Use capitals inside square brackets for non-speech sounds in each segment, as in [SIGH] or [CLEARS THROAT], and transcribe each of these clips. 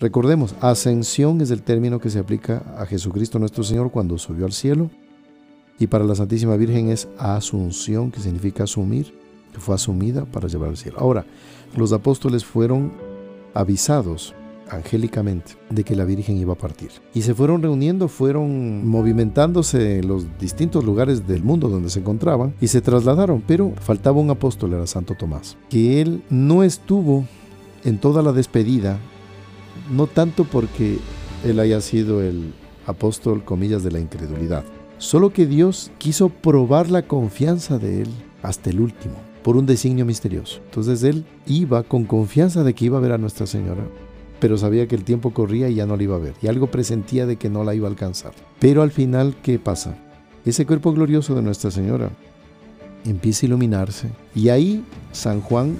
Recordemos, ascensión es el término que se aplica a Jesucristo nuestro Señor cuando subió al cielo. Y para la Santísima Virgen es asunción, que significa asumir, que fue asumida para llevar al cielo. Ahora, los apóstoles fueron avisados angélicamente de que la Virgen iba a partir. Y se fueron reuniendo, fueron movimentándose en los distintos lugares del mundo donde se encontraban y se trasladaron, pero faltaba un apóstol, era Santo Tomás, que él no estuvo en toda la despedida no tanto porque él haya sido el apóstol, comillas, de la incredulidad, solo que Dios quiso probar la confianza de él hasta el último, por un designio misterioso. Entonces él iba con confianza de que iba a ver a Nuestra Señora, pero sabía que el tiempo corría y ya no la iba a ver, y algo presentía de que no la iba a alcanzar. Pero al final, ¿qué pasa? Ese cuerpo glorioso de Nuestra Señora empieza a iluminarse, y ahí San Juan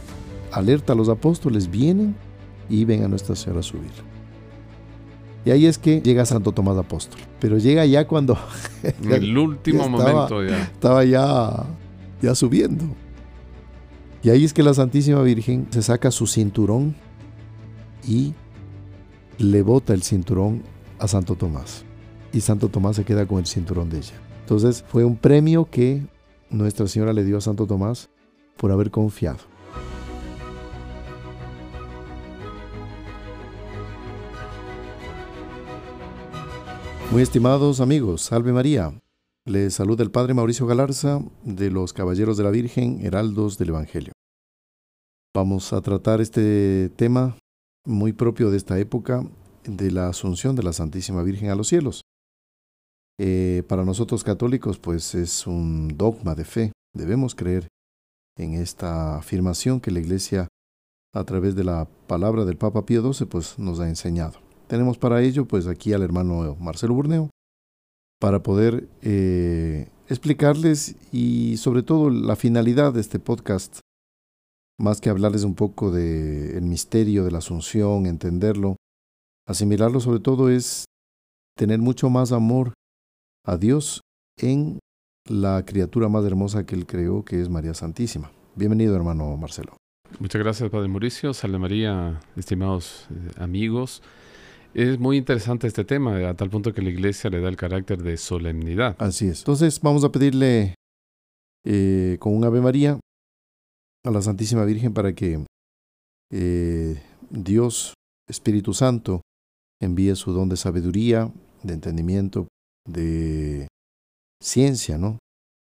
alerta a los apóstoles, vienen y ven a Nuestra Señora a subir. Y ahí es que llega Santo Tomás Apóstol. Pero llega ya cuando... En [LAUGHS] el último momento ya. Estaba ya, ya subiendo. Y ahí es que la Santísima Virgen se saca su cinturón y le bota el cinturón a Santo Tomás. Y Santo Tomás se queda con el cinturón de ella. Entonces fue un premio que Nuestra Señora le dio a Santo Tomás por haber confiado. Muy estimados amigos, salve María. Les saluda el Padre Mauricio Galarza de los Caballeros de la Virgen, Heraldos del Evangelio. Vamos a tratar este tema muy propio de esta época de la asunción de la Santísima Virgen a los cielos. Eh, para nosotros católicos, pues es un dogma de fe. Debemos creer en esta afirmación que la Iglesia, a través de la palabra del Papa Pío XII, pues nos ha enseñado. Tenemos para ello pues aquí al hermano Marcelo Burneo para poder eh, explicarles y sobre todo la finalidad de este podcast, más que hablarles un poco del el misterio de la Asunción, entenderlo, asimilarlo sobre todo es tener mucho más amor a Dios en la criatura más hermosa que Él creó, que es María Santísima. Bienvenido, hermano Marcelo. Muchas gracias, Padre Mauricio. Salve María, estimados eh, amigos. Es muy interesante este tema, a tal punto que la iglesia le da el carácter de solemnidad. Así es. Entonces vamos a pedirle eh, con un Ave María a la Santísima Virgen para que eh, Dios, Espíritu Santo, envíe su don de sabiduría, de entendimiento, de ciencia, ¿no?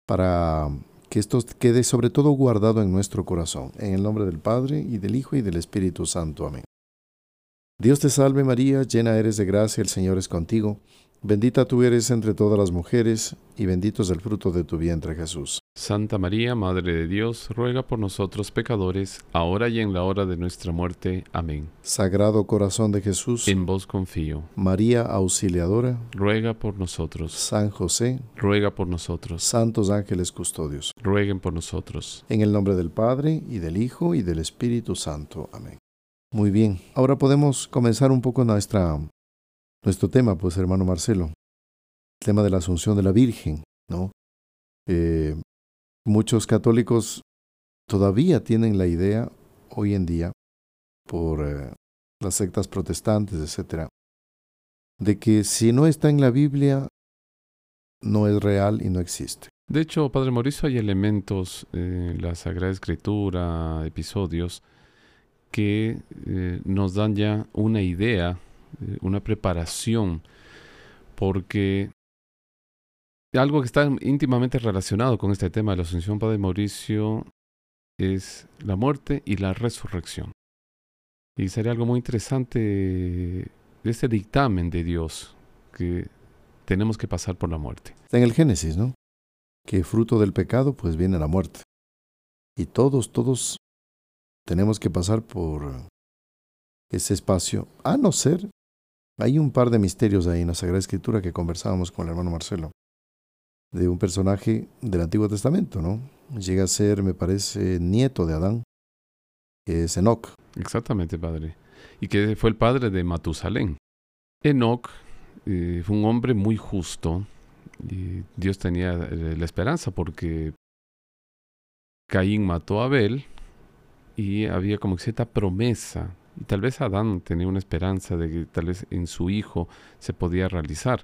Para que esto quede sobre todo guardado en nuestro corazón. En el nombre del Padre, y del Hijo, y del Espíritu Santo. Amén. Dios te salve María, llena eres de gracia, el Señor es contigo. Bendita tú eres entre todas las mujeres, y bendito es el fruto de tu vientre Jesús. Santa María, Madre de Dios, ruega por nosotros pecadores, ahora y en la hora de nuestra muerte. Amén. Sagrado corazón de Jesús, en vos confío. María Auxiliadora, ruega por nosotros. San José, ruega por nosotros. Santos ángeles custodios, rueguen por nosotros. En el nombre del Padre, y del Hijo, y del Espíritu Santo. Amén. Muy bien, ahora podemos comenzar un poco nuestra, nuestro tema, pues hermano Marcelo, el tema de la Asunción de la Virgen, ¿no? Eh, muchos católicos todavía tienen la idea hoy en día, por eh, las sectas protestantes, etcétera, de que si no está en la Biblia, no es real y no existe. De hecho, Padre Mauricio, hay elementos en la Sagrada Escritura, episodios, que eh, nos dan ya una idea, eh, una preparación, porque algo que está íntimamente relacionado con este tema de la Asunción Padre Mauricio es la muerte y la resurrección. Y sería algo muy interesante de este dictamen de Dios, que tenemos que pasar por la muerte. En el Génesis, ¿no? Que fruto del pecado, pues viene la muerte. Y todos, todos tenemos que pasar por ese espacio, a no ser, hay un par de misterios ahí en la Sagrada Escritura que conversábamos con el hermano Marcelo, de un personaje del Antiguo Testamento, ¿no? Llega a ser, me parece, nieto de Adán, que es Enoch. Exactamente, padre. Y que fue el padre de Matusalén. Enoch eh, fue un hombre muy justo y Dios tenía eh, la esperanza porque Caín mató a Abel y había como cierta promesa Y tal vez Adán tenía una esperanza de que tal vez en su hijo se podía realizar.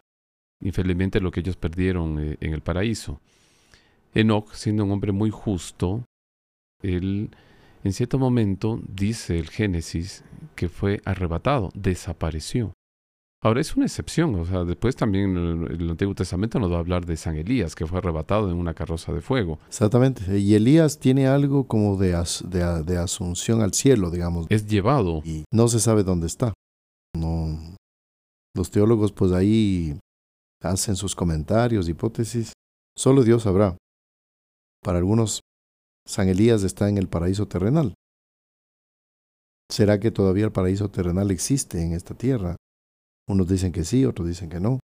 Infelizmente lo que ellos perdieron eh, en el paraíso. Enoch, siendo un hombre muy justo, él en cierto momento dice el Génesis que fue arrebatado, desapareció. Ahora es una excepción, o sea, después también el Antiguo Testamento nos va a hablar de San Elías, que fue arrebatado en una carroza de fuego. Exactamente, y Elías tiene algo como de, de, asunción al cielo, digamos. Es llevado. Y no se sabe dónde está. No, los teólogos pues ahí hacen sus comentarios, hipótesis. Solo Dios sabrá. Para algunos, San Elías está en el paraíso terrenal. ¿Será que todavía el paraíso terrenal existe en esta tierra? Unos dicen que sí, otros dicen que no.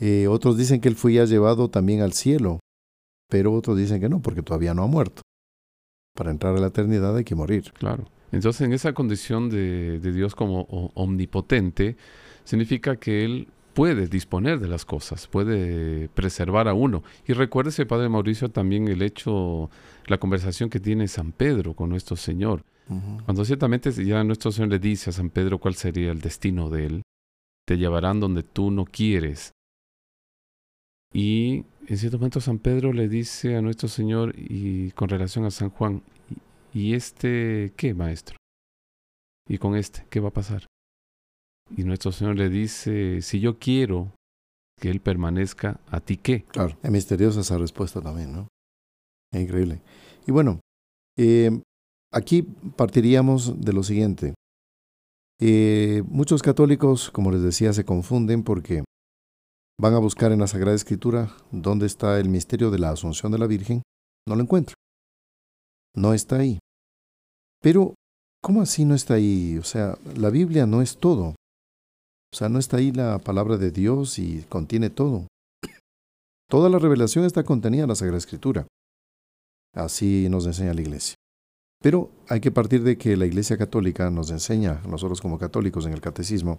Eh, otros dicen que él fue ya llevado también al cielo, pero otros dicen que no, porque todavía no ha muerto. Para entrar a la eternidad hay que morir. Claro. Entonces, en esa condición de, Dios como omnipotente, significa que Él puede disponer de las cosas, puede preservar a uno. Y recuérdese, Padre Mauricio, también el hecho, la conversación que tiene San Pedro con nuestro Señor. Cuando ciertamente ya nuestro Señor le dice a San Pedro cuál sería el destino de él, te llevarán donde tú no quieres. Y en cierto momento San Pedro le dice a nuestro Señor y con relación a San Juan, ¿y este qué, maestro? ¿Y con este qué va a pasar? Y nuestro Señor le dice, si yo quiero que Él permanezca, ¿a ti qué? Claro, es misteriosa esa respuesta también, ¿no? Es increíble. Y bueno, eh, aquí partiríamos de lo siguiente. Eh, muchos católicos, como les decía, se confunden porque van a buscar en la Sagrada Escritura dónde está el misterio de la Asunción de la Virgen. No lo encuentran. No está ahí. Pero, ¿cómo así no está ahí? O sea, la Biblia no es todo. O sea, no está ahí la palabra de Dios y contiene todo. Toda la revelación está contenida en la Sagrada Escritura. Así nos enseña la Iglesia. Pero hay que partir de que la Iglesia Católica nos enseña, nosotros como católicos en el catecismo,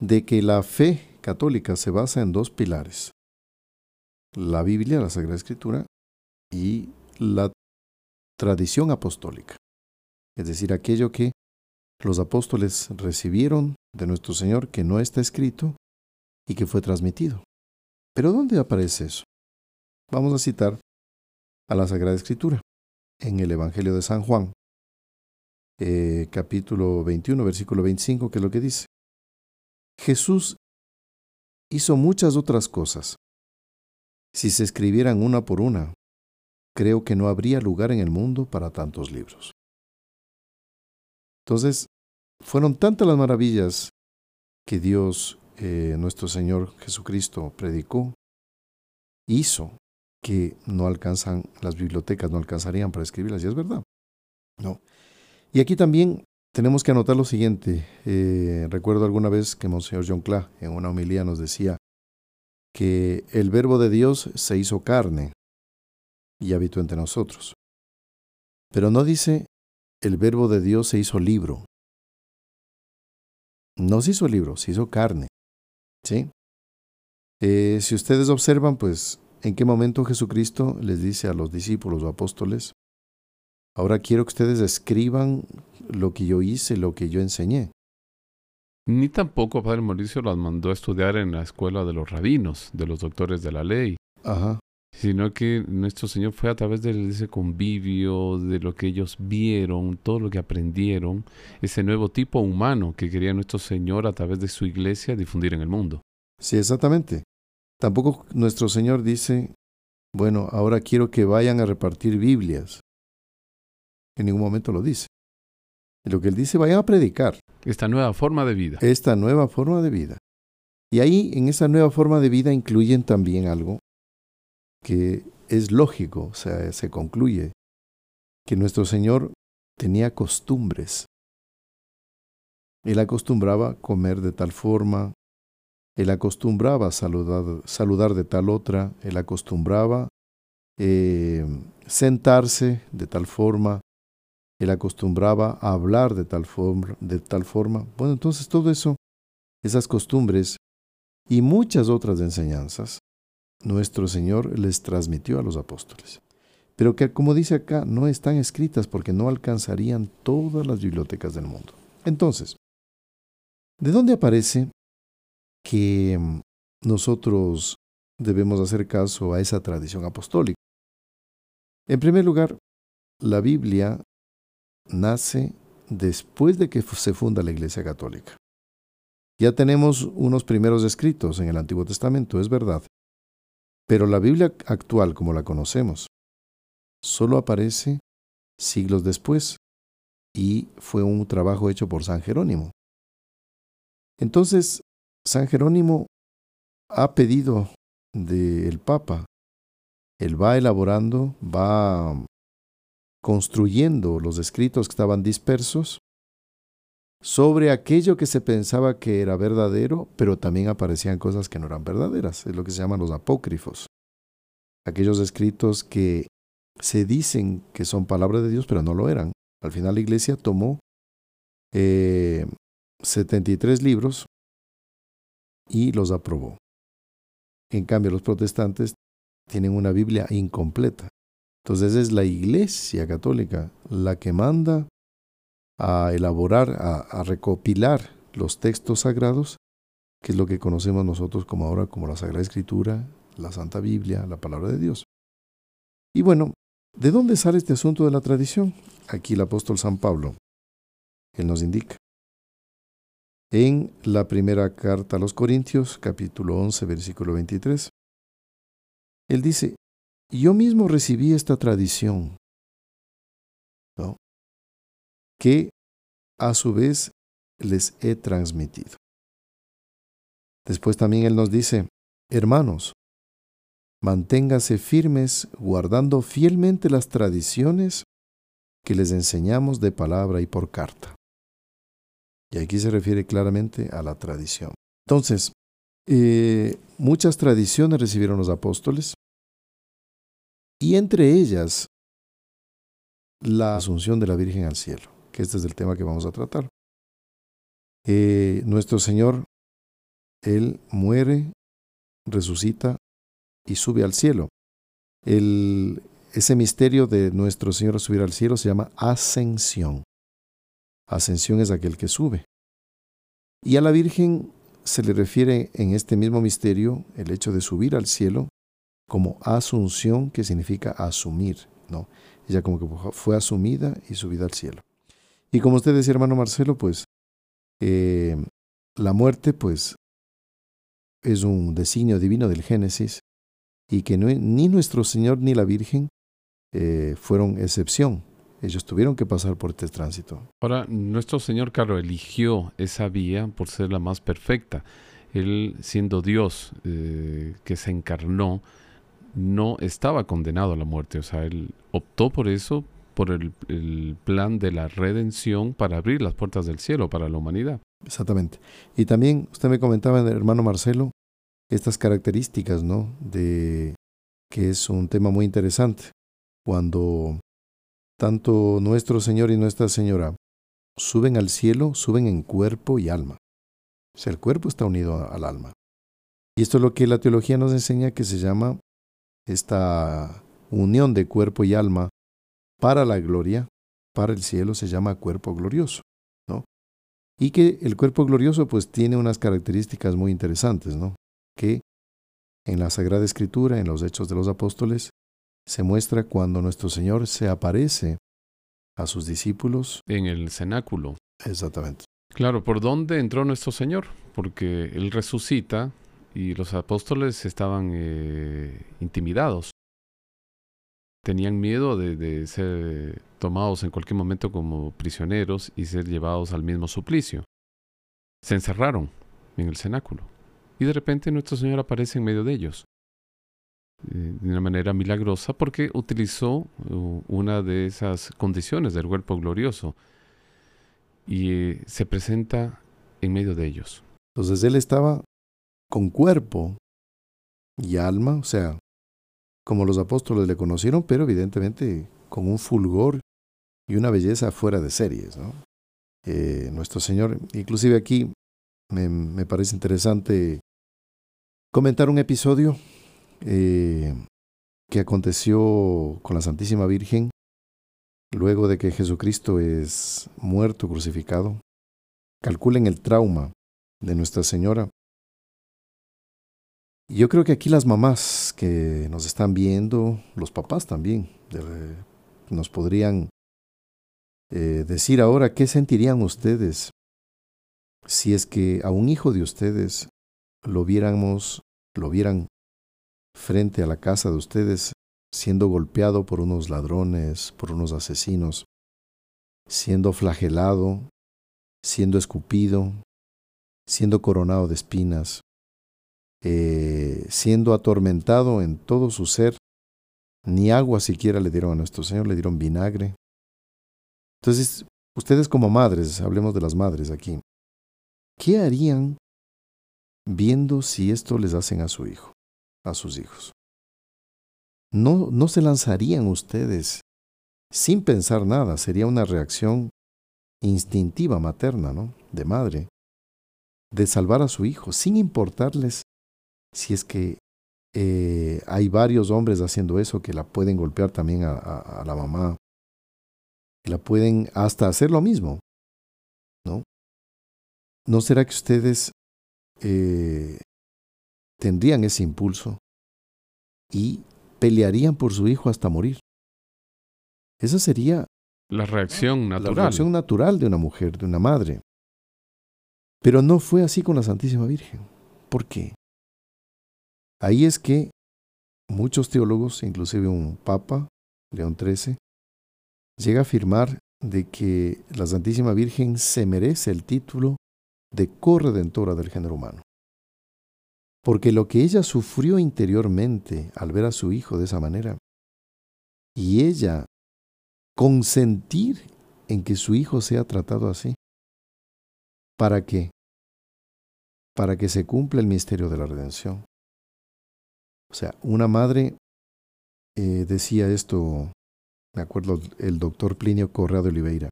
de que la fe católica se basa en dos pilares. La Biblia, la Sagrada Escritura, y la tradición apostólica. Es decir, aquello que los apóstoles recibieron de nuestro Señor que no está escrito y que fue transmitido. Pero ¿dónde aparece eso? Vamos a citar a la Sagrada Escritura en el Evangelio de San Juan, eh, capítulo 21, versículo 25, que es lo que dice. Jesús hizo muchas otras cosas. Si se escribieran una por una, creo que no habría lugar en el mundo para tantos libros. Entonces, fueron tantas las maravillas que Dios, eh, nuestro Señor Jesucristo, predicó, hizo, que no alcanzan, las bibliotecas no alcanzarían para escribirlas, y es verdad. No. Y aquí también tenemos que anotar lo siguiente. Eh, recuerdo alguna vez que Monseñor John Cla en una homilía nos decía que el verbo de Dios se hizo carne y habitó entre nosotros. Pero no dice el verbo de Dios se hizo libro. No se hizo libro, se hizo carne. ¿Sí? Eh, si ustedes observan, pues ¿En qué momento Jesucristo les dice a los discípulos o apóstoles, ahora quiero que ustedes escriban lo que yo hice, lo que yo enseñé? Ni tampoco Padre Mauricio los mandó a estudiar en la escuela de los rabinos, de los doctores de la ley. Ajá. Sino que nuestro Señor fue a través de ese convivio, de lo que ellos vieron, todo lo que aprendieron, ese nuevo tipo humano que quería nuestro Señor a través de su iglesia difundir en el mundo. Sí, exactamente. Tampoco nuestro Señor dice, bueno, ahora quiero que vayan a repartir Biblias. En ningún momento lo dice. Lo que él dice, vayan a predicar. Esta nueva forma de vida. Esta nueva forma de vida. Y ahí, en esa nueva forma de vida, incluyen también algo que es lógico, o sea, se concluye, que nuestro Señor tenía costumbres. Él acostumbraba comer de tal forma, él acostumbraba saludar, saludar de tal otra, él acostumbraba eh, sentarse de tal forma, él acostumbraba a hablar de tal, forma, de tal forma. Bueno, entonces todo eso, esas costumbres y muchas otras enseñanzas, nuestro Señor les transmitió a los apóstoles. pero que como dice acá, no están escritas porque no alcanzarían todas las bibliotecas del mundo. Entonces, ¿de dónde aparece que mm, nosotros debemos hacer caso a esa tradición apostólica? En primer lugar, la Biblia nace después de que se funda la Iglesia Católica. Ya tenemos unos primeros escritos en el Antiguo Testamento, es verdad, pero la Biblia actual como la conocemos solo aparece siglos después y fue un trabajo hecho por San Jerónimo. Entonces, San Jerónimo ha pedido del Papa, él va elaborando, va construyendo los escritos que estaban dispersos sobre aquello que se pensaba que era verdadero, pero también aparecían cosas que no eran verdaderas. Es lo que se llaman los apócrifos. Aquellos escritos que se dicen que son palabras de Dios, pero no lo eran. Al final la iglesia tomó 73 eh, libros y los aprobó. En cambio, los protestantes tienen una Biblia incompleta. Entonces es la iglesia católica la que manda a elaborar, a, recopilar los textos sagrados, que es lo que conocemos nosotros como ahora como la Sagrada Escritura, la Santa Biblia, la palabra de Dios. Y bueno, ¿de dónde sale este asunto de la tradición? Aquí el apóstol San Pablo, él nos indica. En la primera carta a los Corintios, capítulo 11, versículo 23, él dice, yo mismo recibí esta tradición, que a su vez les he transmitido. Después también Él nos dice, hermanos, manténgase firmes guardando fielmente las tradiciones que les enseñamos de palabra y por carta. Y aquí se refiere claramente a la tradición. Entonces, eh, muchas tradiciones recibieron los apóstoles y entre ellas la asunción de la Virgen al cielo que este es el tema que vamos a tratar. Eh, nuestro Señor, Él muere, resucita y sube al cielo. El, ese misterio de nuestro Señor subir al cielo se llama ascensión. Ascensión es aquel que sube. Y a la Virgen se le refiere en este mismo misterio el hecho de subir al cielo como asunción, que significa asumir. ¿no? Ella como que fue asumida y subida al cielo. Y como usted decía, hermano Marcelo, pues eh, la muerte, pues, es un designio divino del Génesis y que ni nuestro Señor ni la Virgen eh, fueron excepción. Ellos tuvieron que pasar por este tránsito. Ahora, nuestro Señor, claro, eligió esa vía por ser la más perfecta. Él, siendo Dios eh, que se encarnó, no estaba condenado a la muerte. O sea, él optó por eso por el, plan de la redención para abrir las puertas del cielo para la humanidad. Exactamente. Y también usted me comentaba, hermano Marcelo, estas características, ¿no? De que es un tema muy interesante. Cuando tanto nuestro Señor y Nuestra Señora suben al cielo, suben en cuerpo y alma. O el cuerpo está unido al alma. Y esto es lo que la teología nos enseña que se llama esta unión de cuerpo y alma para la gloria, para el cielo, se llama cuerpo glorioso, ¿no? Y que el cuerpo glorioso pues tiene unas características muy interesantes, ¿no? Que en la Sagrada Escritura, en los Hechos de los Apóstoles, se muestra cuando nuestro Señor se aparece a sus discípulos. En el cenáculo. Exactamente. Claro, ¿por dónde entró nuestro Señor? Porque Él resucita y los apóstoles estaban eh, intimidados tenían miedo de, ser tomados en cualquier momento como prisioneros y ser llevados al mismo suplicio. Se encerraron en el cenáculo y de repente nuestro Señor aparece en medio de ellos eh, de una manera milagrosa porque utilizó uh, una de esas condiciones del cuerpo glorioso y eh, se presenta en medio de ellos. Entonces él estaba con cuerpo y alma, o sea, como los apóstoles le conocieron, pero evidentemente con un fulgor y una belleza fuera de series. Eh, nuestro Señor, inclusive aquí me, parece interesante comentar un episodio. Eh, que aconteció con la Santísima Virgen luego de que Jesucristo es muerto, crucificado. Calculen el trauma de Nuestra Señora. Yo creo que aquí las mamás que nos están viendo, los papás también, nos podrían eh, decir ahora qué sentirían ustedes si es que a un hijo de ustedes lo viéramos, lo vieran frente a la casa de ustedes siendo golpeado por unos ladrones, por unos asesinos, siendo flagelado, siendo escupido, siendo coronado de espinas, eh, siendo atormentado en todo su ser, ni agua siquiera le dieron a nuestro Señor, le dieron vinagre. Entonces, ustedes como madres, hablemos de las madres aquí, ¿qué harían viendo si esto les hacen a su hijo, a sus hijos? no, no se lanzarían ustedes sin pensar nada, sería una reacción instintiva materna, ¿no? De madre, de salvar a su hijo, sin importarles si es que eh, hay varios hombres haciendo eso que la pueden golpear también a, la mamá, que la pueden hasta hacer lo mismo, ¿no? ¿No será que ustedes eh, tendrían ese impulso y pelearían por su hijo hasta morir. Esa sería la reacción natural. La reacción natural de una mujer, de una madre. Pero no fue así con la Santísima Virgen. ¿Por qué? Ahí es que muchos teólogos, inclusive un papa, León XIII, llega a afirmar de que la Santísima Virgen se merece el título de corredentora del género humano. Porque lo que ella sufrió interiormente al ver a su hijo de esa manera, y ella consentir en que su hijo sea tratado así, ¿para qué? Para que se cumpla el misterio de la redención. O sea, una madre eh, decía esto, me acuerdo el doctor Plinio Correa de Oliveira.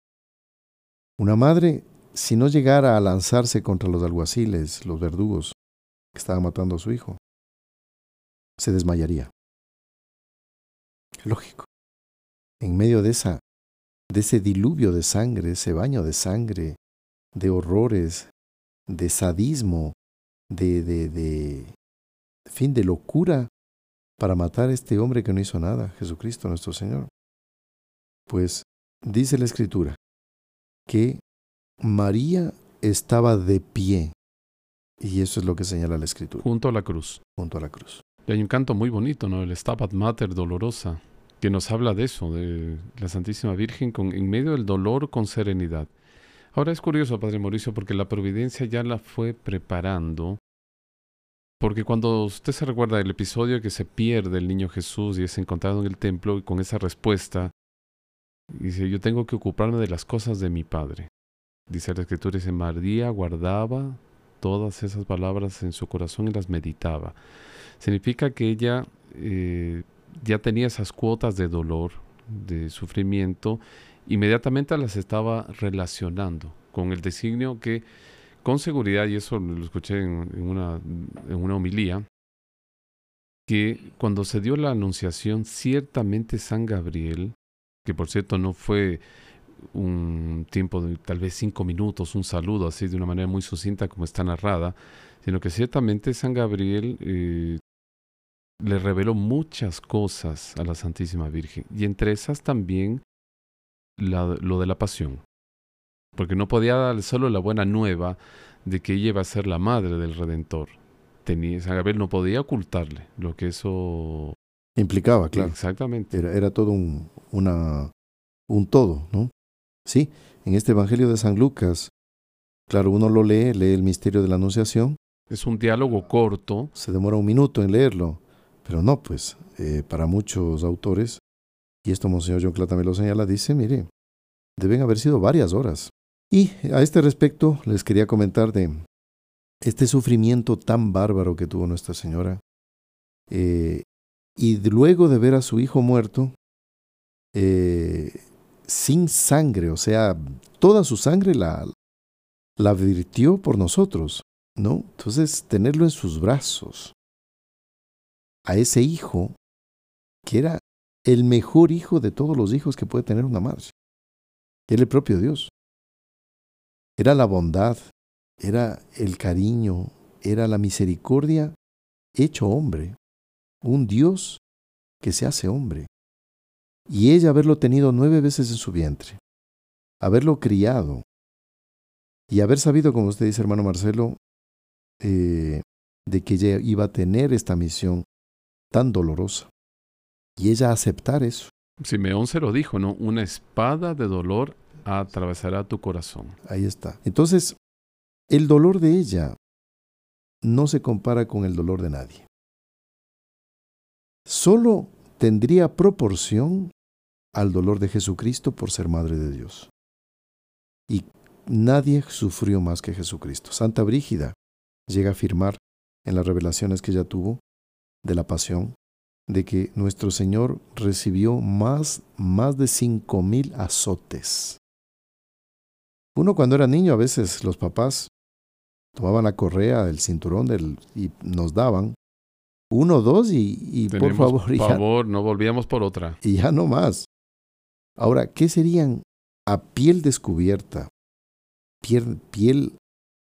Una madre, si no llegara a lanzarse contra los alguaciles, los verdugos, que estaba matando a su hijo, se desmayaría. Lógico. En medio de esa de ese diluvio de sangre, ese baño de sangre, de horrores, de sadismo, de, de, de, fin, de locura para matar a este hombre que no hizo nada, Jesucristo nuestro Señor. Pues dice la Escritura que María estaba de pie y eso es lo que señala la escritura. Junto a la cruz. Junto a la cruz. Y hay un canto muy bonito, ¿no? El Stabat Mater Dolorosa, que nos habla de eso, de la Santísima Virgen con, en medio del dolor con serenidad. Ahora es curioso, Padre Mauricio, porque la providencia ya la fue preparando. Porque cuando usted se recuerda del episodio que se pierde el niño Jesús y es encontrado en el templo y con esa respuesta, dice, yo tengo que ocuparme de las cosas de mi Padre. Dice la Escritura, dice, María guardaba todas esas palabras en su corazón y las meditaba. Significa que ella eh, ya tenía esas cuotas de dolor, de sufrimiento, inmediatamente las estaba relacionando con el designio que con seguridad, y eso lo escuché en, una, en una homilía, que cuando se dio la anunciación, ciertamente San Gabriel, que por cierto no fue un tiempo de tal vez cinco minutos, un saludo así de una manera muy sucinta como está narrada, sino que ciertamente San Gabriel eh, le reveló muchas cosas a la Santísima Virgen y entre esas también lo de la pasión, porque no podía darle solo la buena nueva de que ella iba a ser la madre del Redentor. Tenía, San Gabriel no podía ocultarle lo que eso implicaba, claro. Exactamente. Era, era todo un, una, un todo, ¿no? Sí, en este Evangelio de San Lucas, claro, uno lo lee, lee el misterio de la Anunciación. Es un diálogo corto. Se demora un minuto en leerlo, pero no, pues, eh, para muchos autores, y esto Monseñor John Cla también lo señala, dice, mire, deben haber sido varias horas. Y a este respecto les quería comentar de este sufrimiento tan bárbaro que tuvo Nuestra Señora. Eh, y luego de ver a su hijo muerto, eh, sin sangre, o sea, toda su sangre la, la virtió por nosotros, ¿no? Entonces, tenerlo en sus brazos, a ese hijo que era el mejor hijo de todos los hijos que puede tener una madre. Era el propio Dios. Era la bondad, era el cariño, era la misericordia hecho hombre. Un Dios que se hace hombre. Y ella haberlo tenido nueve veces en su vientre, haberlo criado y haber sabido, como usted dice, hermano Marcelo, eh, de que ella iba a tener esta misión tan dolorosa. Y ella aceptar eso. Simeón se lo dijo, ¿no? Una espada de dolor atravesará tu corazón. Ahí está. Entonces, el dolor de ella no se compara con el dolor de nadie. Solo tendría proporción al dolor de Jesucristo por ser Madre de Dios. Y nadie sufrió más que Jesucristo. Santa Brígida llega a afirmar en las revelaciones que ella tuvo de la pasión, de que nuestro Señor recibió más, más de cinco mil azotes. Uno cuando era niño, a veces los papás tomaban la correa, el cinturón y nos daban uno, dos y, por favor. Por favor, no volvíamos por otra. Y ya no más. Ahora, ¿qué serían a piel descubierta, piel, piel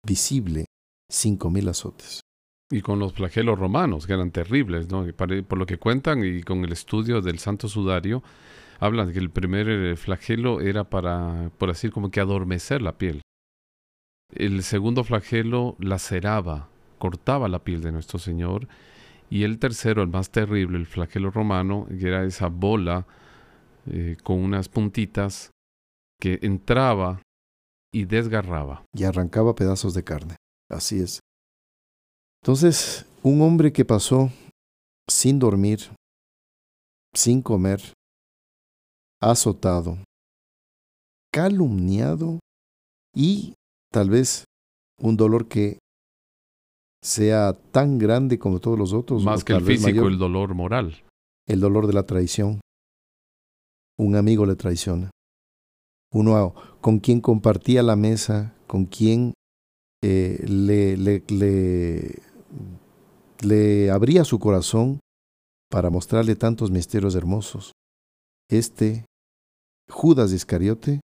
visible, cinco mil azotes? Y con los flagelos romanos, que eran terribles, ¿no? Por lo que cuentan y con el estudio del Santo Sudario, hablan que el primer eh, flagelo era para, por así como que adormecer la piel. El segundo flagelo laceraba, cortaba la piel de nuestro Señor. Y el tercero, el más terrible, el flagelo romano, que era esa bola eh, con unas puntitas que entraba y desgarraba. Y arrancaba pedazos de carne. Así es. Entonces, un hombre que pasó sin dormir, sin comer, azotado, calumniado y tal vez un dolor que sea tan grande como todos los otros. Más que el físico, el dolor moral. El dolor de la traición. Un amigo le traiciona. Uno con quien compartía la mesa, con quien eh, le, le, le le abría su corazón para mostrarle tantos misterios hermosos. Este Judas Iscariote,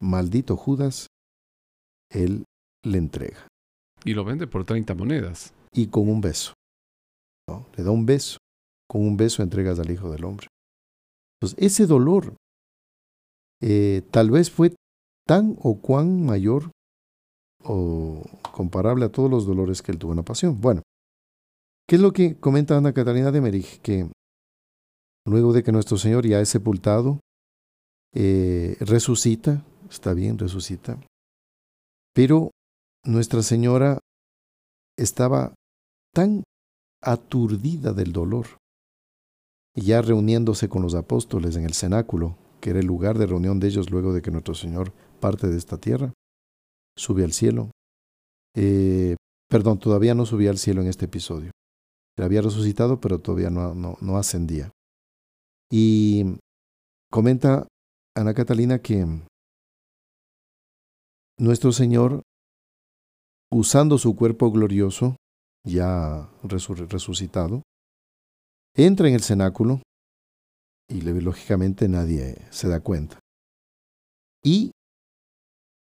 maldito Judas, él le entrega. Y lo vende por 30 monedas. Y con un beso. Le da un beso. Con un beso entregas al Hijo del Hombre. Entonces, ese dolor eh, tal vez fue tan o cuán mayor o comparable a todos los dolores que él tuvo en la pasión. Bueno, ¿qué es lo que comenta Ana Catalina de Merich? Que luego de que nuestro Señor ya es sepultado, eh, resucita, está bien, resucita, pero Nuestra Señora estaba tan aturdida del dolor, ya reuniéndose con los apóstoles en el cenáculo, que era el lugar de reunión de ellos luego de que nuestro Señor parte de esta tierra, sube al cielo. Eh, perdón, todavía no subía al cielo en este episodio. había resucitado, pero todavía no, no, no ascendía. Y comenta Ana Catalina que nuestro Señor, usando su cuerpo glorioso, ya resucitado, entra en el cenáculo y lógicamente nadie se da cuenta. Y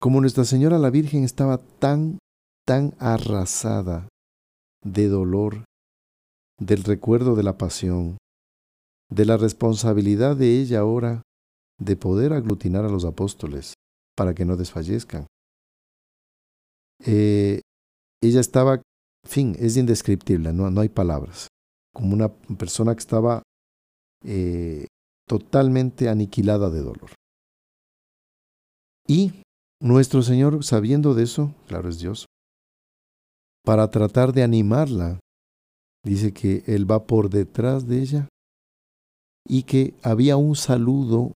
como Nuestra Señora la Virgen estaba tan, tan arrasada de dolor, del recuerdo de la pasión, de la responsabilidad de ella ahora de poder aglutinar a los apóstoles para que no desfallezcan. Eh, ella estaba, fin, es indescriptible, no, no hay palabras, como una persona que estaba eh, totalmente aniquilada de dolor. Y nuestro Señor, sabiendo de eso, claro es Dios, para tratar de animarla, dice que Él va por detrás de ella y que había un saludo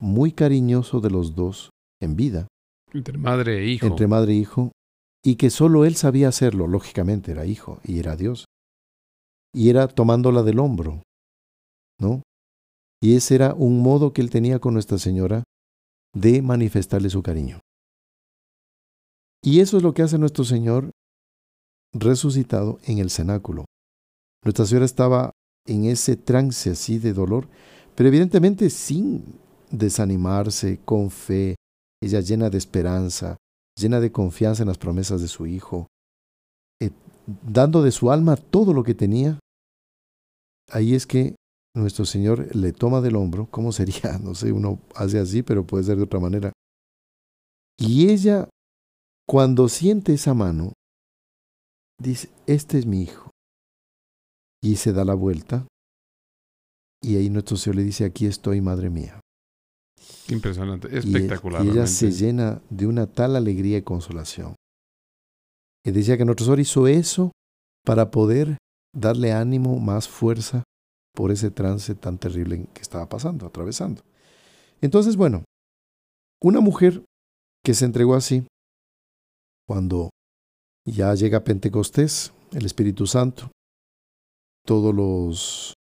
muy cariñoso de los dos en vida. Entre madre e hijo. Entre madre e hijo. Y que solo él sabía hacerlo, lógicamente era hijo y era Dios. Y era tomándola del hombro, ¿no? Y ese era un modo que él tenía con Nuestra Señora de manifestarle su cariño. Y eso es lo que hace nuestro Señor resucitado en el cenáculo. Nuestra Señora estaba en ese trance así de dolor, pero evidentemente sin desanimarse, con fe, ella llena de esperanza, llena de confianza en las promesas de su hijo, eh, dando de su alma todo lo que tenía, ahí es que nuestro Señor le toma del hombro, ¿cómo sería? [LAUGHS] No sé, uno hace así, pero puede ser de otra manera. Y ella, cuando siente esa mano, dice, este es mi hijo. Y se da la vuelta. Y ahí nuestro Señor le dice, aquí estoy, madre mía. Impresionante, espectacular. Y, ella se llena de una tal alegría y consolación. Y decía que nuestro Señor hizo eso para poder darle ánimo, más fuerza por ese trance tan terrible que estaba pasando, atravesando. Entonces, bueno, una mujer que se entregó así, cuando ya llega Pentecostés, el Espíritu Santo, todos los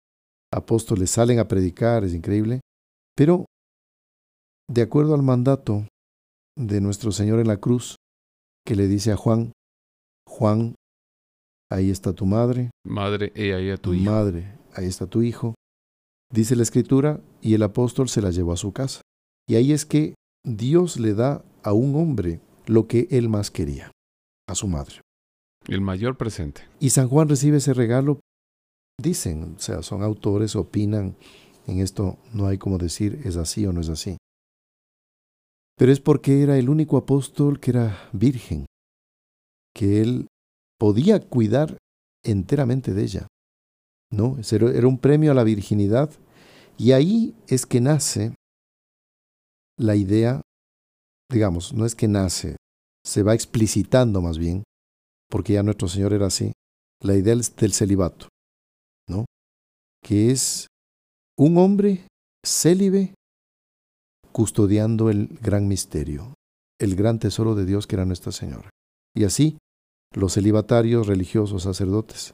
apóstoles salen a predicar, es increíble, pero de acuerdo al mandato de nuestro Señor en la cruz, que le dice a Juan, Juan, ahí está tu madre. Madre, y ahí está tu hijo. Madre, ahí está tu hijo. Dice la escritura, y el apóstol se la llevó a su casa. Y ahí es que Dios le da a un hombre lo que él más quería, a su madre. El mayor presente. Y San Juan recibe ese regalo, dicen, o sea, son autores, opinan, en esto no hay como decir es así o no es así. Pero es porque era el único apóstol que era virgen, que él podía cuidar enteramente de ella. ¿No? Era un premio a la virginidad y ahí es que nace la idea, digamos, no es que nace, se va explicitando más bien, porque ya nuestro Señor era así, la idea del celibato, ¿no? Que es un hombre célibe custodiando el gran misterio, el gran tesoro de Dios que era Nuestra Señora. Y así, los celibatarios religiosos sacerdotes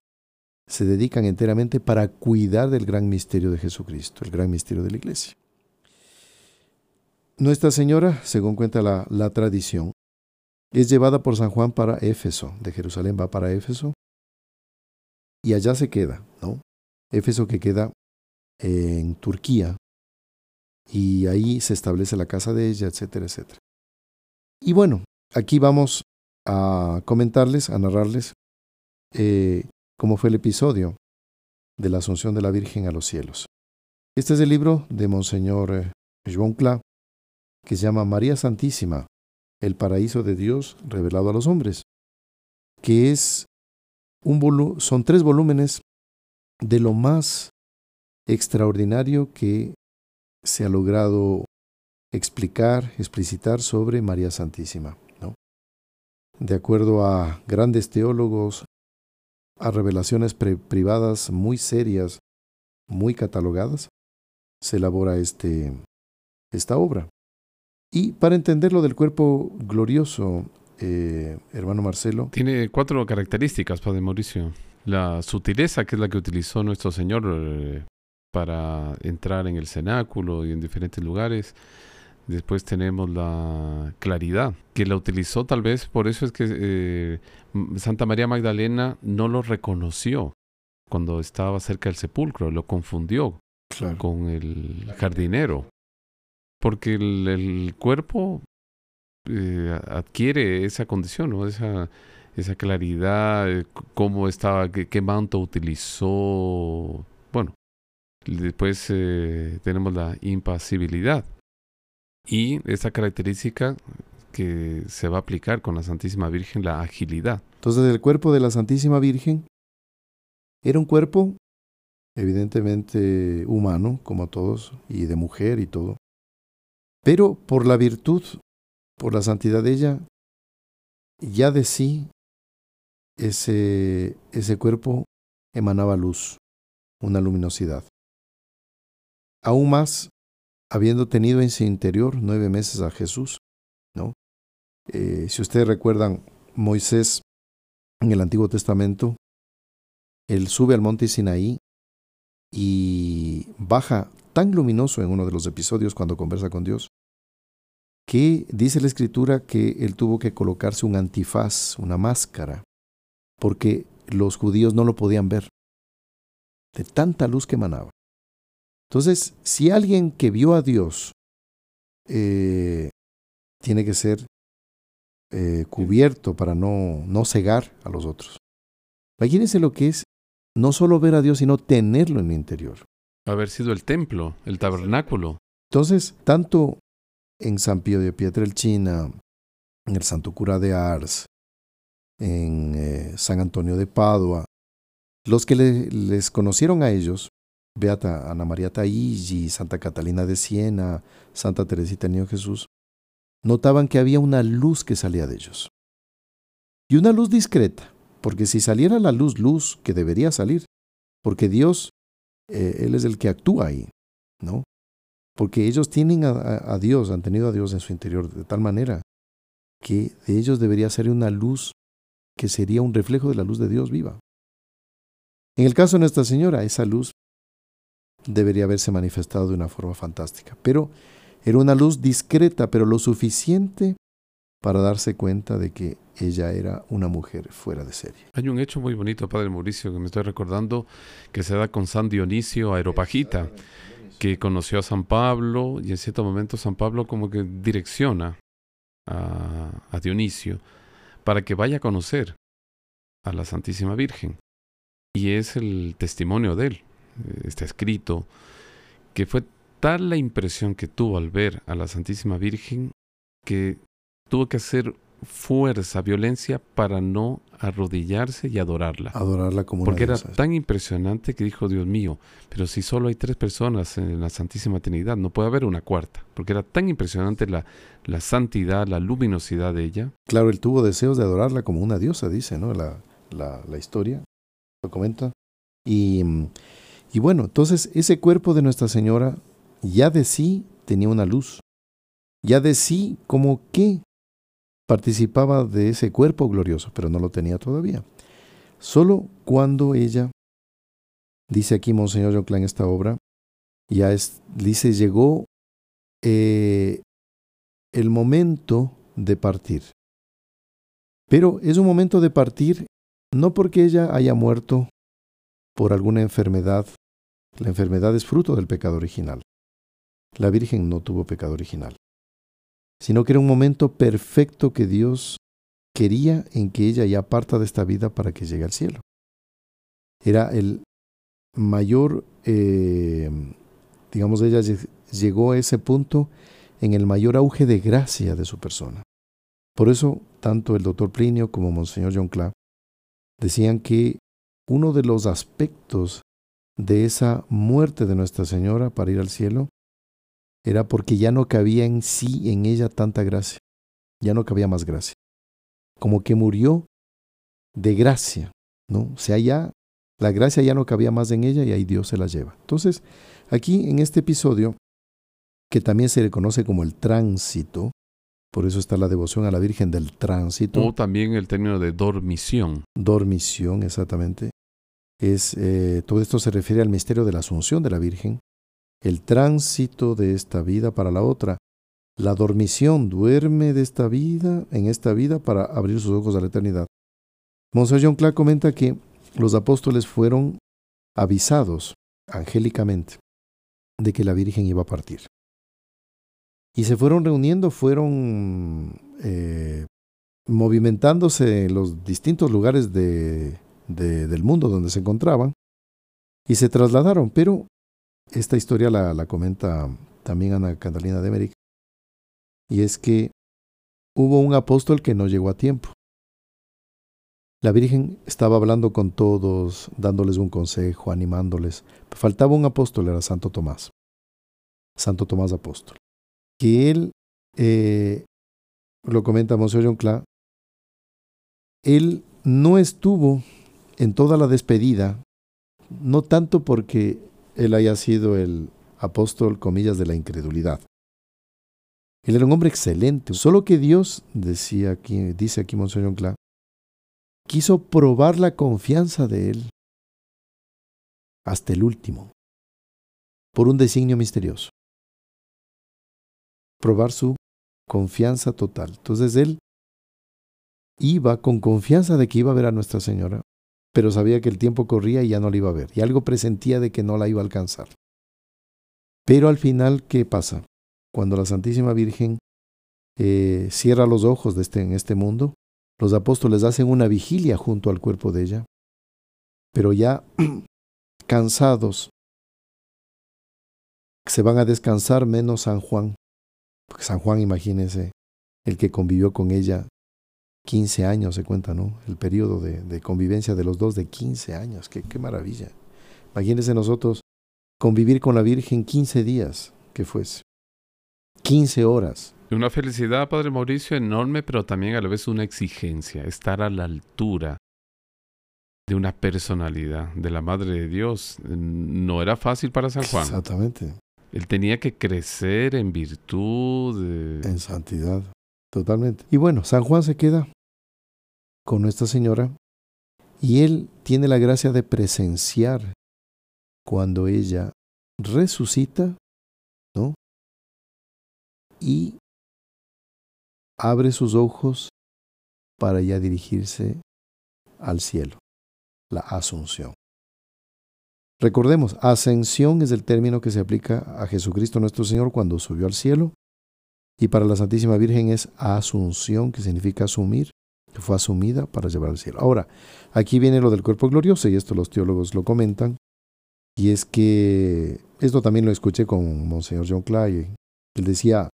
se dedican enteramente para cuidar del gran misterio de Jesucristo, el gran misterio de la iglesia. Nuestra Señora, según cuenta la, la tradición, es llevada por San Juan para Éfeso, de Jerusalén va para Éfeso, y allá se queda, ¿no? Éfeso que queda en Turquía, y ahí se establece la casa de ella, etcétera, etcétera. Y bueno, aquí vamos a comentarles, a narrarles eh, cómo fue el episodio de la Asunción de la Virgen a los cielos. Este es el libro de Monseñor eh, Joan Cla, que se llama María Santísima, el paraíso de Dios revelado a los hombres, que es un son tres volúmenes de lo más extraordinario que se ha logrado explicar, explicitar sobre María Santísima. ¿no? De acuerdo a grandes teólogos, a revelaciones privadas muy serias, muy catalogadas, se elabora este, esta obra. Y para entender lo del cuerpo glorioso, eh, hermano Marcelo. Tiene cuatro características, Padre Mauricio. La sutileza, que es la que utilizó nuestro Señor eh, para entrar en el cenáculo y en diferentes lugares. Después tenemos la claridad, que la utilizó tal vez, por eso es que eh, Santa María Magdalena no lo reconoció cuando estaba cerca del sepulcro, lo confundió con el jardinero porque el, cuerpo eh, adquiere esa condición, ¿no? Esa, esa claridad, eh, cómo estaba, qué, manto utilizó. Bueno, después eh, tenemos la impasibilidad. Y esa característica que se va a aplicar con la Santísima Virgen, la agilidad. Entonces el cuerpo de la Santísima Virgen era un cuerpo evidentemente humano, como todos, y de mujer y todo, pero por la virtud, por la santidad de ella, ya de sí ese, ese cuerpo emanaba luz, una luminosidad. Aún más, habiendo tenido en su interior nueve meses a Jesús, ¿no? Eh, si ustedes recuerdan, Moisés en el Antiguo Testamento, él sube al monte Sinaí y baja tan luminoso en uno de los episodios cuando conversa con Dios, que dice la escritura que él tuvo que colocarse un antifaz, una máscara, porque los judíos no lo podían ver. de tanta luz que emanaba. Entonces, si alguien que vio a Dios eh, tiene que ser eh, cubierto para no, no cegar a los otros. Imagínense lo que es no solo ver a Dios, sino tenerlo en el interior. Haber sido el templo, el tabernáculo. Entonces, tanto en San Pío de Pietrelcina, en el Santo Cura de Ars, en eh, San Antonio de Padua, los que les conocieron a ellos, Beata Ana María Taigi, Santa Catalina de Siena, Santa Teresita Niño Jesús, notaban que había una luz que salía de ellos. Y una luz discreta, porque si saliera la luz, luz que debería salir, porque Dios, eh, Él es el que actúa ahí, ¿no? Porque ellos tienen a, Dios, han tenido a Dios en su interior de tal manera que de ellos debería ser una luz que sería un reflejo de la luz de Dios viva. En el caso de Nuestra Señora, esa luz debería haberse manifestado de una forma fantástica, pero era una luz discreta, pero lo suficiente para darse cuenta de que ella era una mujer fuera de serie. Hay un hecho muy bonito, Padre Mauricio, que me estoy recordando, que se da con San Dionisio Aeropagita, que conoció a San Pablo y en cierto momento San Pablo como que direcciona a, a Dionisio para que vaya a conocer a la Santísima Virgen. Y es el testimonio de él, está escrito, que fue tal la impresión que tuvo al ver a la Santísima Virgen que tuvo que hacer fuerza, violencia para no arrodillarse y adorarla. Adorarla como Porque era tan impresionante que dijo, Dios mío, pero si solo hay tres personas en la Santísima Trinidad, no puede haber una cuarta. Porque era tan impresionante la, la santidad, la luminosidad de ella. Claro, él tuvo deseos de adorarla como una diosa, dice, ¿no? La, la, la historia lo comenta. Y, y bueno, entonces ese cuerpo de Nuestra Señora ya de sí tenía una luz. Ya de sí como que participaba de ese cuerpo glorioso, pero no lo tenía todavía. Solo cuando ella, dice aquí Monseñor John en esta obra, ya es, dice, llegó eh, el momento de partir. Pero es un momento de partir no porque ella haya muerto por alguna enfermedad. La enfermedad es fruto del pecado original. La Virgen no tuvo pecado original, sino que era un momento perfecto que Dios quería en que ella ya parta de esta vida para que llegue al cielo. Era el mayor, eh, digamos, ella llegó a ese punto en el mayor auge de gracia de su persona. Por eso, tanto el doctor Plinio como Monseñor John Clapp decían que uno de los aspectos de esa muerte de Nuestra Señora para ir al cielo era porque ya no cabía en sí, en ella, tanta gracia. Ya no cabía más gracia. Como que murió de gracia, ¿no? O sea, ya la gracia ya no cabía más en ella y ahí Dios se la lleva. Entonces, aquí en este episodio, que también se le conoce como el tránsito, por eso está la devoción a la Virgen del tránsito. O también el término de dormición. Dormición, exactamente. Es, eh, todo esto se refiere al misterio de la Asunción de la Virgen, el tránsito de esta vida para la otra. La dormición duerme de esta vida en esta vida para abrir sus ojos a la eternidad. Monseñor John Clark comenta que los apóstoles fueron avisados angélicamente de que la Virgen iba a partir. Y se fueron reuniendo, fueron eh, movimentándose en los distintos lugares de, del mundo donde se encontraban y se trasladaron, pero esta historia la, comenta también Ana Catalina de América. Y es que hubo un apóstol que no llegó a tiempo. La Virgen estaba hablando con todos, dándoles un consejo, animándoles. Faltaba un apóstol, era Santo Tomás. Santo Tomás apóstol. Que él, eh, lo comenta Monseñor John Cla, él no estuvo en toda la despedida, no tanto porque él haya sido el apóstol, comillas, de la incredulidad. Él era un hombre excelente, solo que Dios, decía aquí, dice aquí Monseñor Cla, quiso probar la confianza de él hasta el último, por un designio misterioso. Probar su confianza total. Entonces él iba con confianza de que iba a ver a Nuestra Señora, pero sabía que el tiempo corría y ya no la iba a ver. Y algo presentía de que no la iba a alcanzar. Pero al final, ¿qué pasa? Cuando la Santísima Virgen eh, cierra los ojos de este, en este mundo, los apóstoles hacen una vigilia junto al cuerpo de ella, pero ya [CLEARS THROAT] cansados, se van a descansar menos San Juan, porque San Juan, imagínense, el que convivió con ella 15 años, se cuenta, ¿no? El periodo de, convivencia de los dos de 15 años, qué, qué maravilla. Imagínense nosotros convivir con la Virgen 15 días, que fuese. 15 horas. Una felicidad, Padre Mauricio, enorme, pero también a la vez una exigencia, estar a la altura de una personalidad, de la Madre de Dios. No era fácil para San Juan. Exactamente. Él tenía que crecer en virtud. En santidad, totalmente. Y bueno, San Juan se queda con Nuestra Señora y él tiene la gracia de presenciar cuando ella resucita, ¿no? Y abre sus ojos para ya dirigirse al cielo, la asunción. Recordemos, ascensión es el término que se aplica a Jesucristo nuestro Señor cuando subió al cielo, y para la Santísima Virgen es asunción, que significa asumir, que fue asumida para llevar al cielo. Ahora, aquí viene lo del cuerpo glorioso, y esto los teólogos lo comentan, y es que esto también lo escuché con Monseñor John Clay. Él decía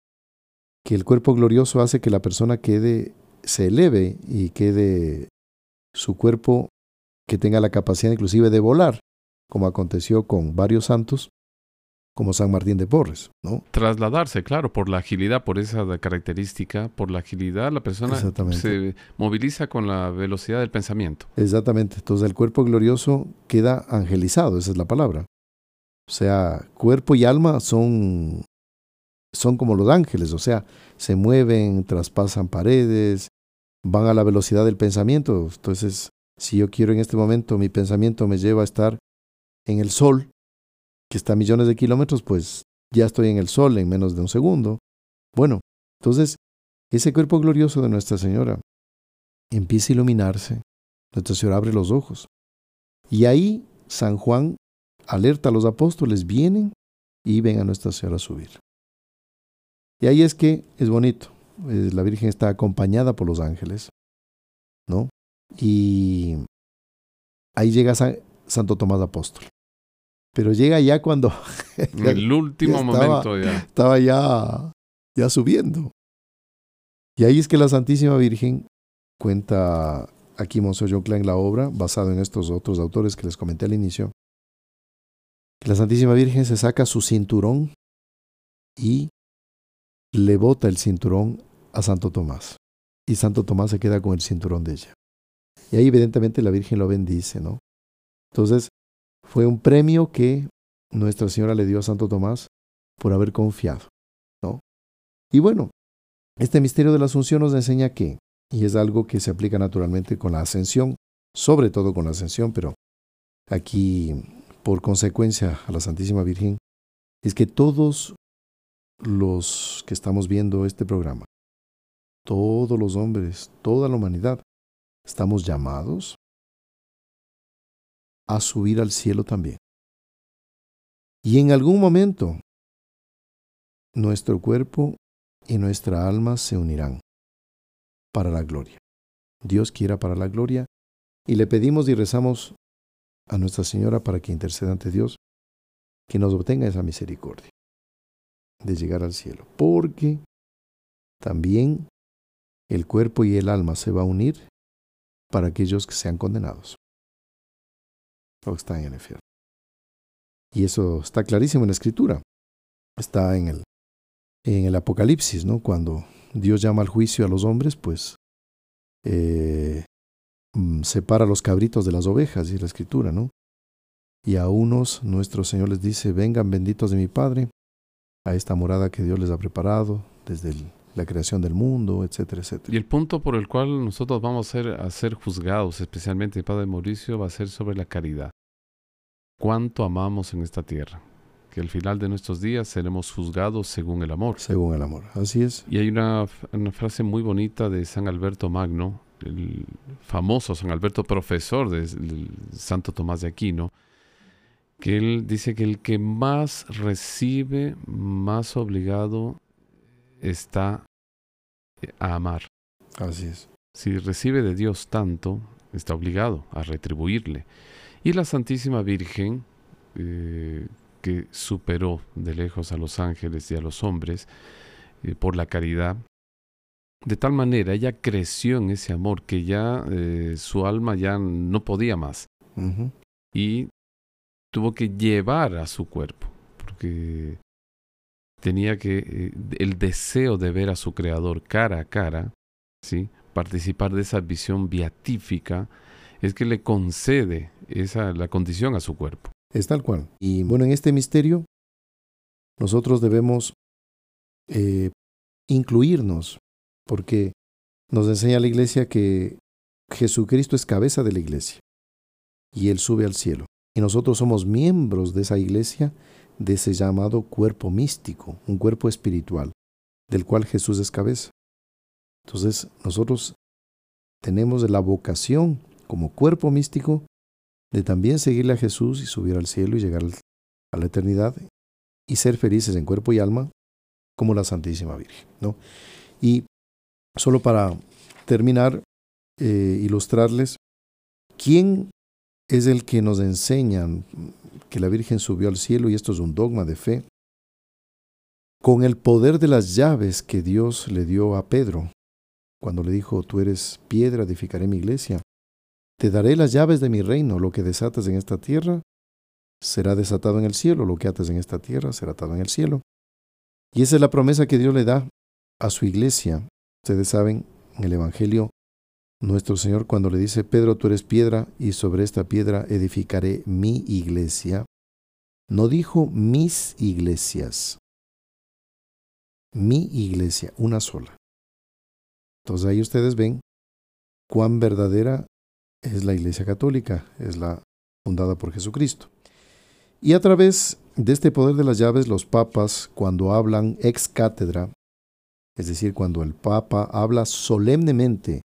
que el cuerpo glorioso hace que la persona quede, se eleve y quede su cuerpo que tenga la capacidad inclusive de volar como aconteció con varios santos, como San Martín de Porres, ¿no? Trasladarse, claro, por la agilidad, por esa característica, por la agilidad, la persona se moviliza con la velocidad del pensamiento. Exactamente. Entonces el cuerpo glorioso queda angelizado, esa es la palabra. O sea, cuerpo y alma son, son como los ángeles, o sea, se mueven, traspasan paredes, van a la velocidad del pensamiento. Entonces, si yo quiero en este momento, mi pensamiento me lleva a estar en el Sol, que está a millones de kilómetros, pues ya estoy en el Sol en menos de un segundo. Bueno, entonces ese cuerpo glorioso de Nuestra Señora empieza a iluminarse. Nuestra Señora abre los ojos. Y ahí San Juan alerta a los apóstoles, vienen y ven a Nuestra Señora subir. Y ahí es que es bonito. Eh, la Virgen está acompañada por los ángeles, ¿no? Y ahí llega Santo Tomás Apóstol. Pero llega ya cuando... [LAUGHS] En el último momento ya. Estaba ya, ya subiendo. Y ahí es que la Santísima Virgen cuenta aquí Monseñor John Klein la obra, basado en estos otros autores que les comenté al inicio, la Santísima Virgen se saca su cinturón y le bota el cinturón a Santo Tomás. Y Santo Tomás se queda con el cinturón de ella. Y ahí evidentemente la Virgen lo bendice, ¿no? Entonces, fue un premio que Nuestra Señora le dio a Santo Tomás por haber confiado. ¿no? Y bueno, este misterio de la Asunción nos enseña que, y es algo que se aplica naturalmente con la ascensión, sobre todo con la ascensión, pero aquí por consecuencia a la Santísima Virgen, es que todos los que estamos viendo este programa, todos los hombres, toda la humanidad, estamos llamados a subir al cielo también. Y en algún momento nuestro cuerpo y nuestra alma se unirán para la gloria. Dios quiera para la gloria y le pedimos y rezamos a Nuestra Señora para que interceda ante Dios, que nos obtenga esa misericordia de llegar al cielo, porque también el cuerpo y el alma se va a unir para aquellos que sean condenados están en el infierno. Y eso está clarísimo en la escritura. Está en el, en el Apocalipsis, ¿no? Cuando Dios llama al juicio a los hombres, pues eh, mm, separa los cabritos de las ovejas, y la escritura, ¿no? Y a unos nuestro Señor les dice, vengan benditos de mi Padre, a esta morada que Dios les ha preparado desde la creación del mundo, etcétera, etcétera. Y el punto por el cual nosotros vamos a ser, a ser juzgados, especialmente el Padre Mauricio, va a ser sobre la caridad cuánto amamos en esta tierra. Que al final de nuestros días seremos juzgados según el amor. Según el amor, así es. Y hay una, frase muy bonita de San Alberto Magno el famoso San Alberto, profesor del Santo Tomás de Aquino, que él dice que el que más recibe, más obligado está a amar. Así es. Si recibe de Dios tanto, está obligado a retribuirle. Y la Santísima Virgen, eh, que superó de lejos a los ángeles y a los hombres eh, por la caridad, de tal manera ella creció en ese amor que ya eh, su alma ya no podía más. Y tuvo que llevar a su cuerpo, porque tenía que eh, el deseo de ver a su creador cara a cara, ¿sí? participar de esa visión beatífica, es que le concede esa la condición a su cuerpo. Es tal cual. Y bueno, en este misterio nosotros debemos eh, incluirnos, porque nos enseña la iglesia que Jesucristo es cabeza de la iglesia y Él sube al cielo. Y nosotros somos miembros de esa iglesia, de ese llamado cuerpo místico, un cuerpo espiritual, del cual Jesús es cabeza. Entonces nosotros tenemos la vocación como cuerpo místico de también seguirle a Jesús y subir al cielo y llegar a la eternidad y ser felices en cuerpo y alma como la Santísima Virgen. ¿no? Y solo para terminar, eh, ilustrarles, ¿quién es el que nos enseñan que la Virgen subió al cielo y esto es un dogma de fe, con el poder de las llaves que Dios le dio a Pedro, cuando le dijo, tú eres piedra, edificaré mi iglesia, te daré las llaves de mi reino, lo que desatas en esta tierra será desatado en el cielo, lo que ates en esta tierra será atado en el cielo. Y esa es la promesa que Dios le da a su iglesia. Ustedes saben, en el Evangelio nuestro Señor cuando le dice, Pedro, tú eres piedra y sobre esta piedra edificaré mi iglesia, no dijo mis iglesias, mi iglesia, una sola. Entonces ahí ustedes ven cuán verdadera es la iglesia católica, es la fundada por Jesucristo. Y a través de este poder de las llaves, los papas, cuando hablan ex cátedra, es decir, cuando el papa habla solemnemente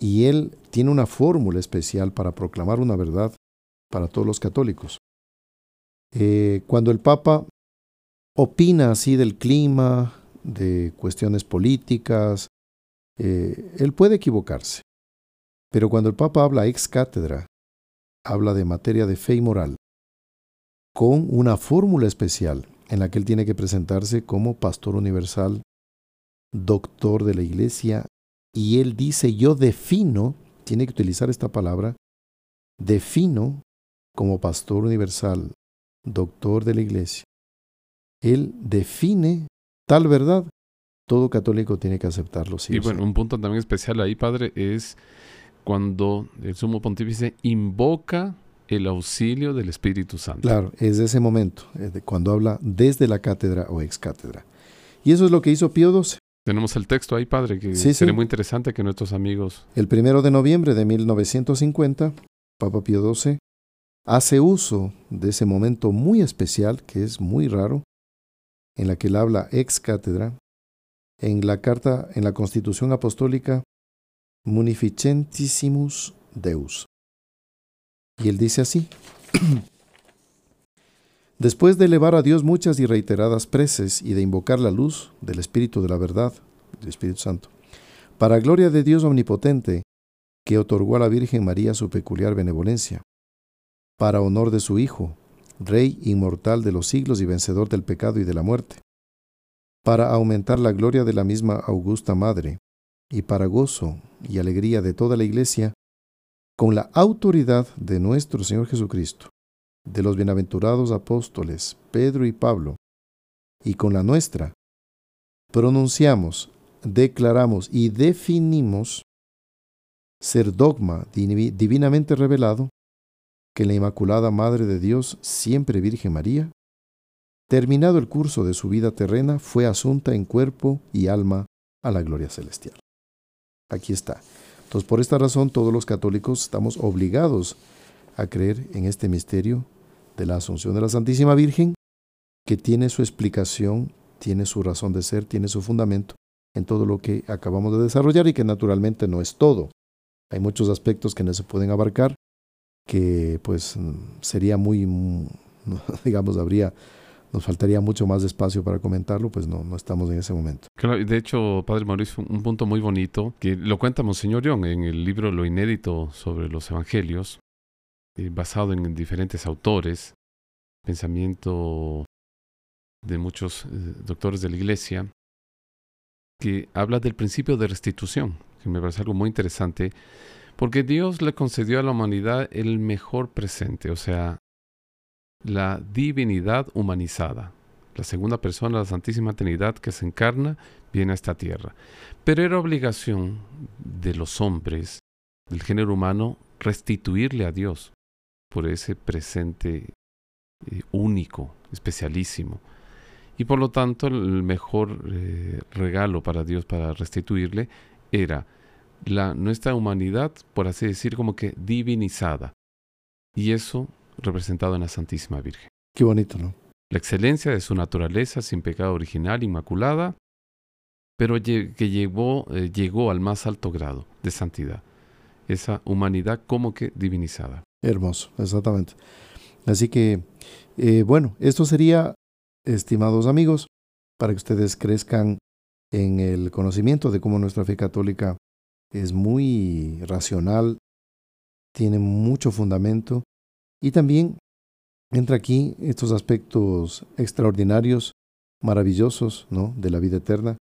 y él tiene una fórmula especial para proclamar una verdad para todos los católicos. Eh, cuando el Papa opina así del clima, de cuestiones políticas, eh, él puede equivocarse. Pero cuando el Papa habla ex cátedra, habla de materia de fe y moral, con una fórmula especial en la que él tiene que presentarse como pastor universal, doctor de la Iglesia y él dice, yo defino, tiene que utilizar esta palabra, defino como pastor universal, doctor de la iglesia. Él define tal verdad. Todo católico tiene que aceptarlo. Sí y bueno, un punto también especial ahí, padre, es cuando el sumo pontífice invoca el auxilio del Espíritu Santo. Claro, es de ese momento, cuando habla desde la cátedra o ex cátedra. Y eso es lo que hizo Pío XII. Tenemos el texto ahí, padre, que sería muy interesante que nuestros amigos... El primero de noviembre de 1950, Papa Pío XII hace uso de ese momento muy especial, que es muy raro, en la que él habla ex cátedra, en la carta, en la Constitución Apostólica Munificentissimus Deus. Y él dice así, [CLEARS THROAT] Después de elevar a Dios muchas y reiteradas preces y de invocar la luz del Espíritu de la verdad, del Espíritu Santo, para gloria de Dios omnipotente, que otorgó a la Virgen María su peculiar benevolencia, para honor de su Hijo, Rey inmortal de los siglos y vencedor del pecado y de la muerte, para aumentar la gloria de la misma augusta Madre, y para gozo y alegría de toda la Iglesia, con la autoridad de nuestro Señor Jesucristo de los bienaventurados apóstoles Pedro y Pablo, y con la nuestra, pronunciamos, declaramos y definimos ser dogma divinamente revelado que la Inmaculada Madre de Dios, siempre Virgen María, terminado el curso de su vida terrena, fue asunta en cuerpo y alma a la gloria celestial. Aquí está. Entonces, por esta razón, todos los católicos estamos obligados a creer en este misterio de la Asunción de la Santísima Virgen, que tiene su explicación, tiene su razón de ser, tiene su fundamento en todo lo que acabamos de desarrollar y que naturalmente no es todo. Hay muchos aspectos que no se pueden abarcar, que pues sería muy, [LAUGHS] digamos, habría, nos faltaría mucho más espacio para comentarlo, pues no, no estamos en ese momento. De hecho, Padre Mauricio, un punto muy bonito que lo cuenta Monseñor Young en el libro Lo Inédito sobre los Evangelios, eh, basado en diferentes autores, pensamiento de muchos eh, doctores de la Iglesia, que habla del principio de restitución, que me parece algo muy interesante, porque Dios le concedió a la humanidad el mejor presente, o sea, la divinidad humanizada. La segunda persona, la Santísima Trinidad, que se encarna, viene a esta tierra. Pero era obligación de los hombres, del género humano, restituirle a Dios por ese presente eh, único, especialísimo. Y por lo tanto el mejor eh, regalo para Dios para restituirle era la, nuestra humanidad, por así decir, como que divinizada. Y eso representado en la Santísima Virgen. Qué bonito, ¿no? La excelencia de su naturaleza sin pecado original, inmaculada, pero que llegó, eh, llegó al más alto grado de santidad. Esa humanidad como que divinizada. Hermoso, exactamente. Así que, eh, bueno, esto sería estimados amigos, para que ustedes crezcan en el conocimiento de cómo nuestra fe católica es muy racional, tiene mucho fundamento y también entra aquí estos aspectos extraordinarios, maravillosos, ¿no? de la vida eterna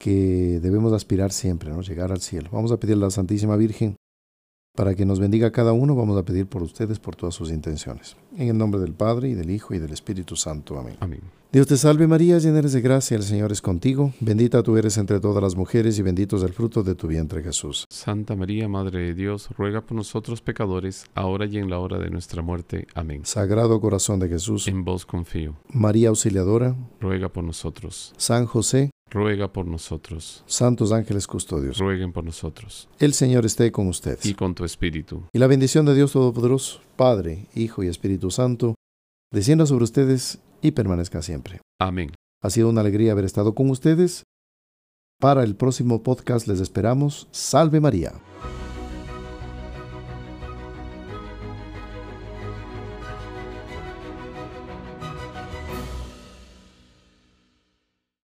que debemos aspirar siempre, ¿no? llegar al cielo. Vamos a pedir a la Santísima Virgen para que nos bendiga cada uno, vamos a pedir por ustedes, por todas sus intenciones. En el nombre del Padre, y del Hijo, y del Espíritu Santo. Amén. Amén. Dios te salve María, llena eres de gracia, el Señor es contigo, bendita tú eres entre todas las mujeres, y bendito es el fruto de tu vientre Jesús. Santa María, Madre de Dios, ruega por nosotros pecadores, ahora y en la hora de nuestra muerte. Amén. Sagrado corazón de Jesús, en vos confío. María Auxiliadora, ruega por nosotros. San José, ruega por nosotros. Santos ángeles custodios, rueguen por nosotros. El Señor esté con ustedes. Y con tu espíritu. Y la bendición de Dios Todopoderoso, Padre, Hijo y Espíritu Santo, descienda sobre ustedes y permanezca siempre. Amén. Ha sido una alegría haber estado con ustedes. Para el próximo podcast les esperamos. Salve María.